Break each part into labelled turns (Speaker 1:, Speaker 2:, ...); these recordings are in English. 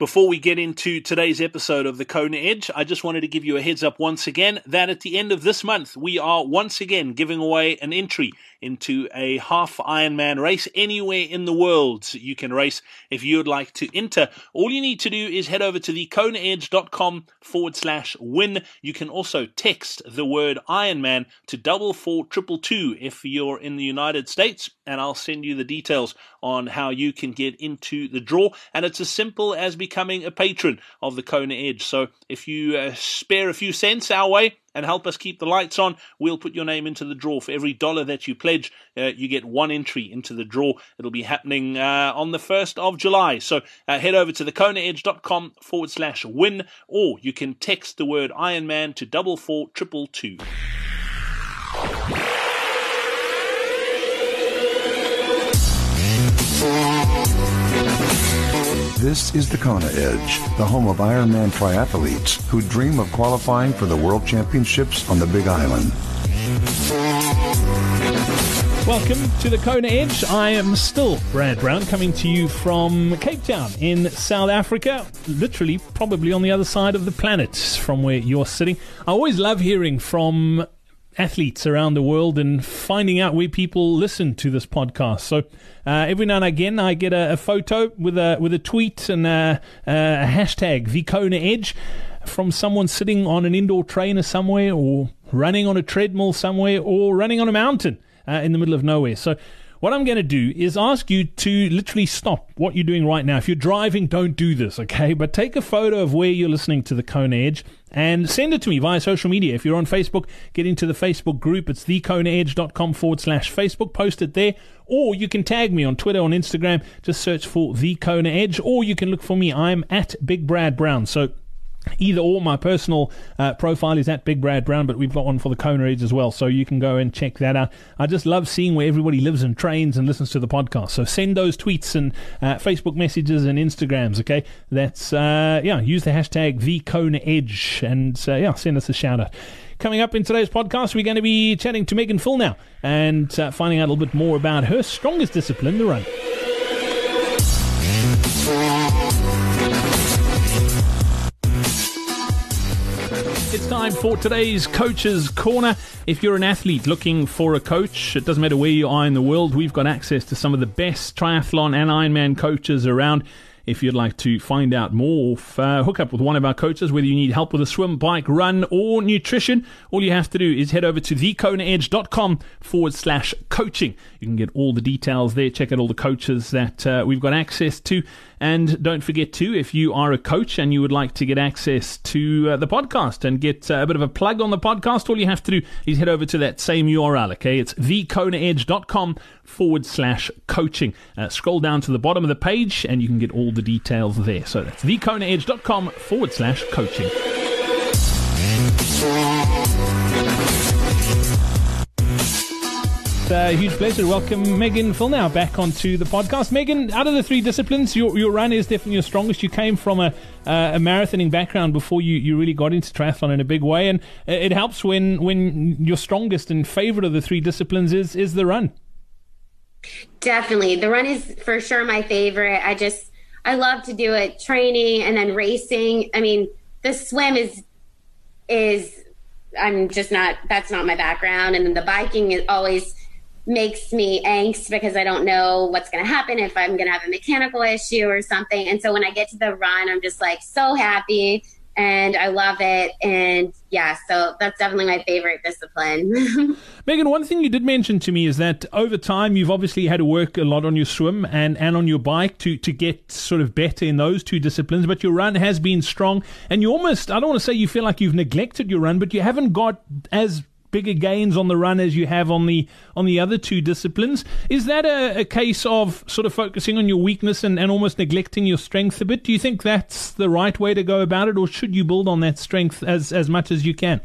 Speaker 1: Before we get into today's episode of the Kona Edge, I just wanted to give you a heads up once again that at the end of this month, we are once again giving away an entry into a half Ironman race anywhere in the world. You can race if you would like to enter. All you need to do is head over to the konaedge.com forward slash win. You can also text the word Ironman to double four triple two if you're in the United States, and I'll send you the details on how you can get into the draw. And it's as simple as becoming a patron of the Kona Edge. So if you uh, spare a few cents our way, and help us keep the lights on, we'll put your name into the draw. For every dollar that you pledge, uh, you get one entry into the draw. It'll be happening uh, on the 1st of July. So uh, head over to thekonaedge.com forward slash win, or you can text the word Ironman to double four triple two.
Speaker 2: This is the Kona Edge, the home of Ironman triathletes who dream of qualifying for the World Championships on the Big Island.
Speaker 3: Welcome to the Kona Edge. I am still Brad Brown coming to you from Cape Town in South Africa, literally probably on the other side of the planet from where you're sitting. I always love hearing from athletes around the world and finding out where people listen to this podcast. So uh, every now and again, I get a, a, photo with a with a tweet and a, a hashtag the Kona Edge from someone sitting on an indoor trainer somewhere, or running on a treadmill somewhere, or running on a mountain uh, in the middle of nowhere. So what I'm going to do is ask you to literally stop what you're doing right now. If you're driving, don't do this, okay? But take a photo of where you're listening to the Kona Edge and send it to me via social media. If you're on Facebook, get into the Facebook group. It's thekonaedge.com forward slash Facebook. Post it there. Or you can tag me on Twitter, on Instagram. Just search for The Kona Edge. Or you can look for me. I'm at Big Brad Brown. So Either or, my personal uh, profile is at Big Brad Brown, but we've got one for the Kona Edge as well, so you can go and check that out. I just love seeing where everybody lives and trains and listens to the podcast. So send those tweets and uh, Facebook messages and Instagrams. Okay, that's uh, yeah. Use the hashtag the Kona Edge and uh, yeah, send us a shout out. Coming up in today's podcast, we're going to be chatting to Megan Full now and uh, finding out a little bit more about her strongest discipline, the run. It's time for today's Coach's Corner. If you're an athlete looking for a coach, it doesn't matter where you are in the world, we've got access to some of the best triathlon and Ironman coaches around. If you'd like to find out more, uh, hook up with one of our coaches, whether you need help with a swim, bike, run, or nutrition, all you have to do is head over to thekonaedge.com forward slash coaching. You can get all the details there, check out all the coaches that uh, we've got access to. And don't forget to, if you are a coach and you would like to get access to uh, the podcast and get uh, a bit of a plug on the podcast, all you have to do is head over to that same URL, okay? It's thekonaedge.com forward slash coaching. Uh, scroll down to the bottom of the page and you can get all the details there. So that's thekonaedge.com forward slash coaching. A huge pleasure to welcome Megan Phil now back onto the podcast. Megan, out of the three disciplines, your, your run is definitely your strongest. You came from a, uh, a marathoning background before you, you really got into triathlon in a big way, and it helps when when your strongest and favorite of the three disciplines is is the run.
Speaker 4: Definitely, the run is for sure my favorite. I just I love to do it, training and then racing. I mean, the swim is is I'm just not that's not my background, and then the biking is always makes me angst because I don't know what's going to happen if I'm going to have a mechanical issue or something. And so when I get to the run, I'm just like so happy and I love it. And yeah, so that's definitely my favorite discipline.
Speaker 3: Megan, one thing you did mention to me is that over time you've obviously had to work a lot on your swim and, and on your bike to, to get sort of better in those two disciplines, but your run has been strong. And you almost, I don't want to say you feel like you've neglected your run, but you haven't got as bigger gains on the run as you have on the on the other two disciplines. Is that a, a case of sort of focusing on your weakness and, and almost neglecting your strength a bit? Do you think that's the right way to go about it, or should you build on that strength as as much as you can?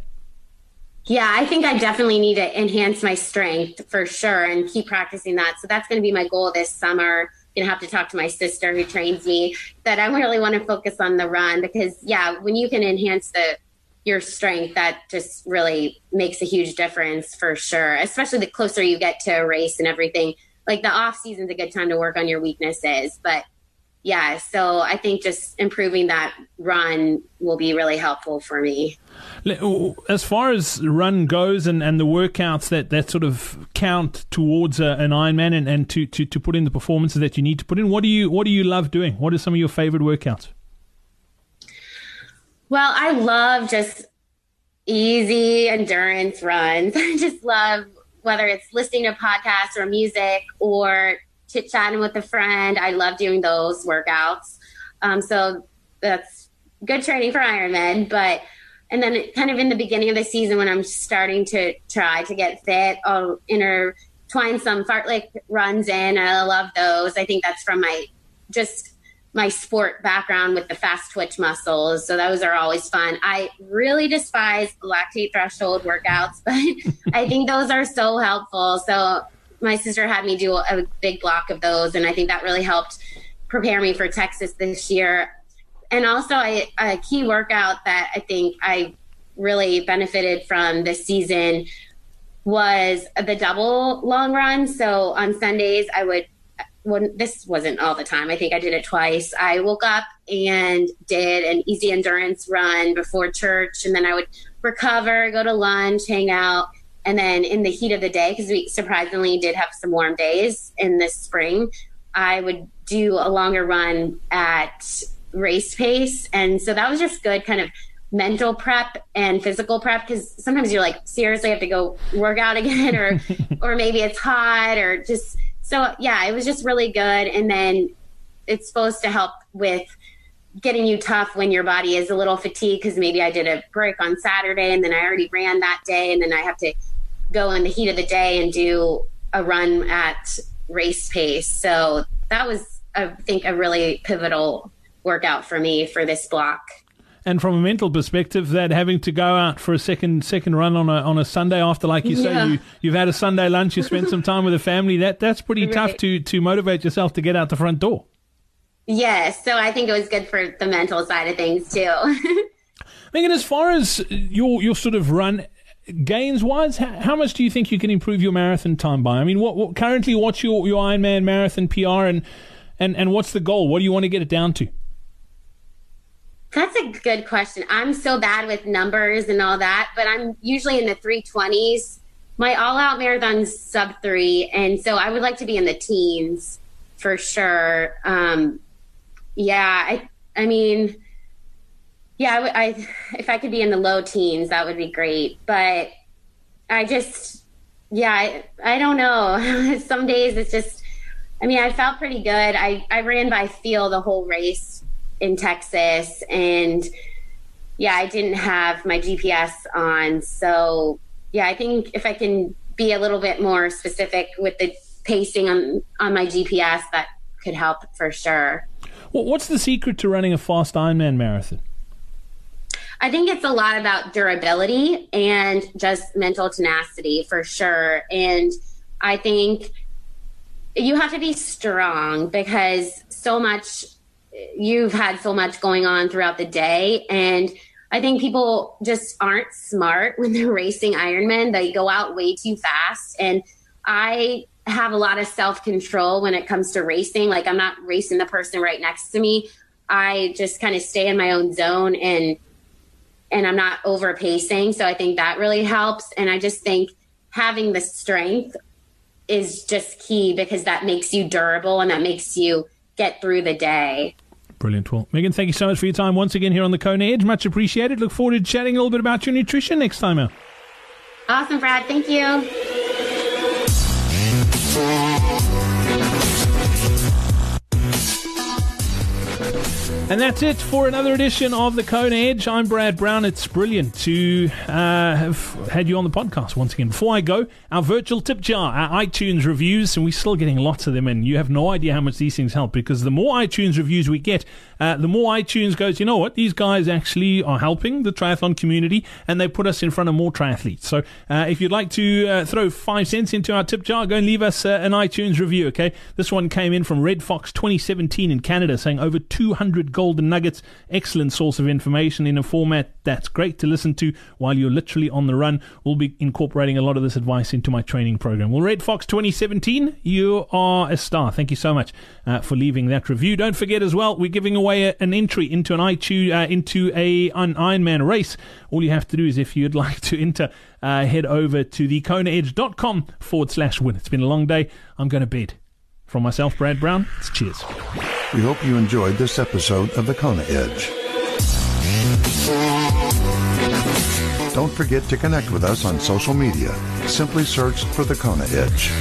Speaker 4: Yeah, I think I definitely need to enhance my strength for sure and keep practicing that. So that's going to be my goal this summer. Gonna have to talk to my sister who trains me that I really want to focus on the run because yeah, when you can enhance the your strength that just really makes a huge difference for sure especially the closer you get to a race and everything like the off season's a good time to work on your weaknesses but yeah, so I think just improving that run will be really helpful for me.
Speaker 3: As far as run goes and, and the workouts that, that sort of count towards a, an Ironman and, and to, to, to put in the performances that you need to put in, what do you what do you love doing? What are some of your favorite workouts?
Speaker 4: Well, I love just easy endurance runs. I just love whether it's listening to podcasts or music or chit chatting with a friend. I love doing those workouts. Um, so that's good training for Ironman. But and then kind of in the beginning of the season when I'm starting to try to get fit, I'll intertwine some fartlek runs in. I love those. I think that's from my just my sport background with the fast twitch muscles. So those are always fun. I really despise lactate threshold workouts, but I think those are so helpful. So my sister had me do a big block of those, and I think that really helped prepare me for Texas this year. And also, I, a key workout that I think I really benefited from this season was the double long run. So on Sundays, I would when this wasn't all the time. I think I did it twice. I woke up and did an easy endurance run before church, and then I would recover, go to lunch, hang out, and then in the heat of the day, because we surprisingly did have some warm days in this spring, I would do a longer run at race pace. And so that was just good kind of mental prep and physical prep because sometimes you're like seriously have to go work out again or or maybe it's hot or just so yeah it was just really good and then it's supposed to help with getting you tough when your body is a little fatigued because maybe I did a break on Saturday and then I already ran that day and then I have to go in the heat of the day and do a run at race pace. So that was, I think, a really pivotal workout for me for this block.
Speaker 3: And from a mental perspective, that having to go out for a second second run on a on a Sunday after, like you yeah. say, you you've had a Sunday lunch, you spent some time with the family. That that's pretty right. tough to to motivate yourself to get out the front door.
Speaker 4: Yes, so I think it was good for the mental side of things too.
Speaker 3: Megan, as far as your your sort of run gains wise, how, how, much do you think you can improve your marathon time by? I mean, what, what currently what's your your Ironman marathon PR and and and what's the goal? What do you want to get it down to?
Speaker 4: That's a good question. I'm so bad with numbers and all that, but I'm usually in the 320s. My all out marathon's sub three, and so I would like to be in the teens for sure. Um, yeah, I I mean yeah, I, I if I could be in the low teens, that would be great. But I just, yeah, I, I don't know. Some days it's just, I mean, I felt pretty good. I, I ran by feel the whole race in Texas, and yeah, I didn't have my GPS on. So yeah, I think if I can be a little bit more specific with the pacing on on my GPS, that could help for sure.
Speaker 3: Well, what's the secret to running a fast Ironman marathon?
Speaker 4: I think it's a lot about durability and just mental tenacity for sure. And I think you have to be strong because so much you've had so much going on throughout the day and I think people just aren't smart when they're racing Ironman. They go out way too fast and I have a lot of self-control when it comes to racing. Like I'm not racing the person right next to me. I just kind of stay in my own zone and and I'm not over pacing. So I think that really helps. And I just think having the strength is just key because that makes you durable and that makes you get through the day.
Speaker 3: Brilliant. Well, Megan, thank you so much for your time once again here on the Kona Edge. Much appreciated. Look forward to chatting a little bit about your nutrition next time out.
Speaker 4: Awesome, Brad. Thank you.
Speaker 3: And that's it for another edition of the Kona Edge. I'm Brad Brown. It's brilliant to uh, have had you on the podcast once again. Before I go, our virtual tip jar, our iTunes reviews, and we're still getting lots of them, and you have no idea how much these things help because the more iTunes reviews we get, uh, the more iTunes goes, you know what, these guys actually are helping the triathlon community and they put us in front of more triathletes. So uh, if you'd like to uh, throw five cents into our tip jar, go and leave us uh, an iTunes review, okay? This one came in from Red Fox 2017 in Canada saying over 200 golden nuggets. Excellent source of information in a format that's great to listen to while you're literally on the run. We'll be incorporating a lot of this advice into my training program. Well, Red Fox 2017, you are a star. Thank you so much uh, for leaving that review. Don't forget as well, we're giving away a, an entry into an iTunes, uh, into a an Ironman race. All you have to do is if you'd like to enter, uh, head over to thekonaedge.com forward slash win. It's been a long day. I'm going to bed. From myself, Brad Brown, it's cheers.
Speaker 2: We hope you enjoyed this episode of The Kona Edge. Don't forget to connect with us on social media. Simply search for The Kona Edge.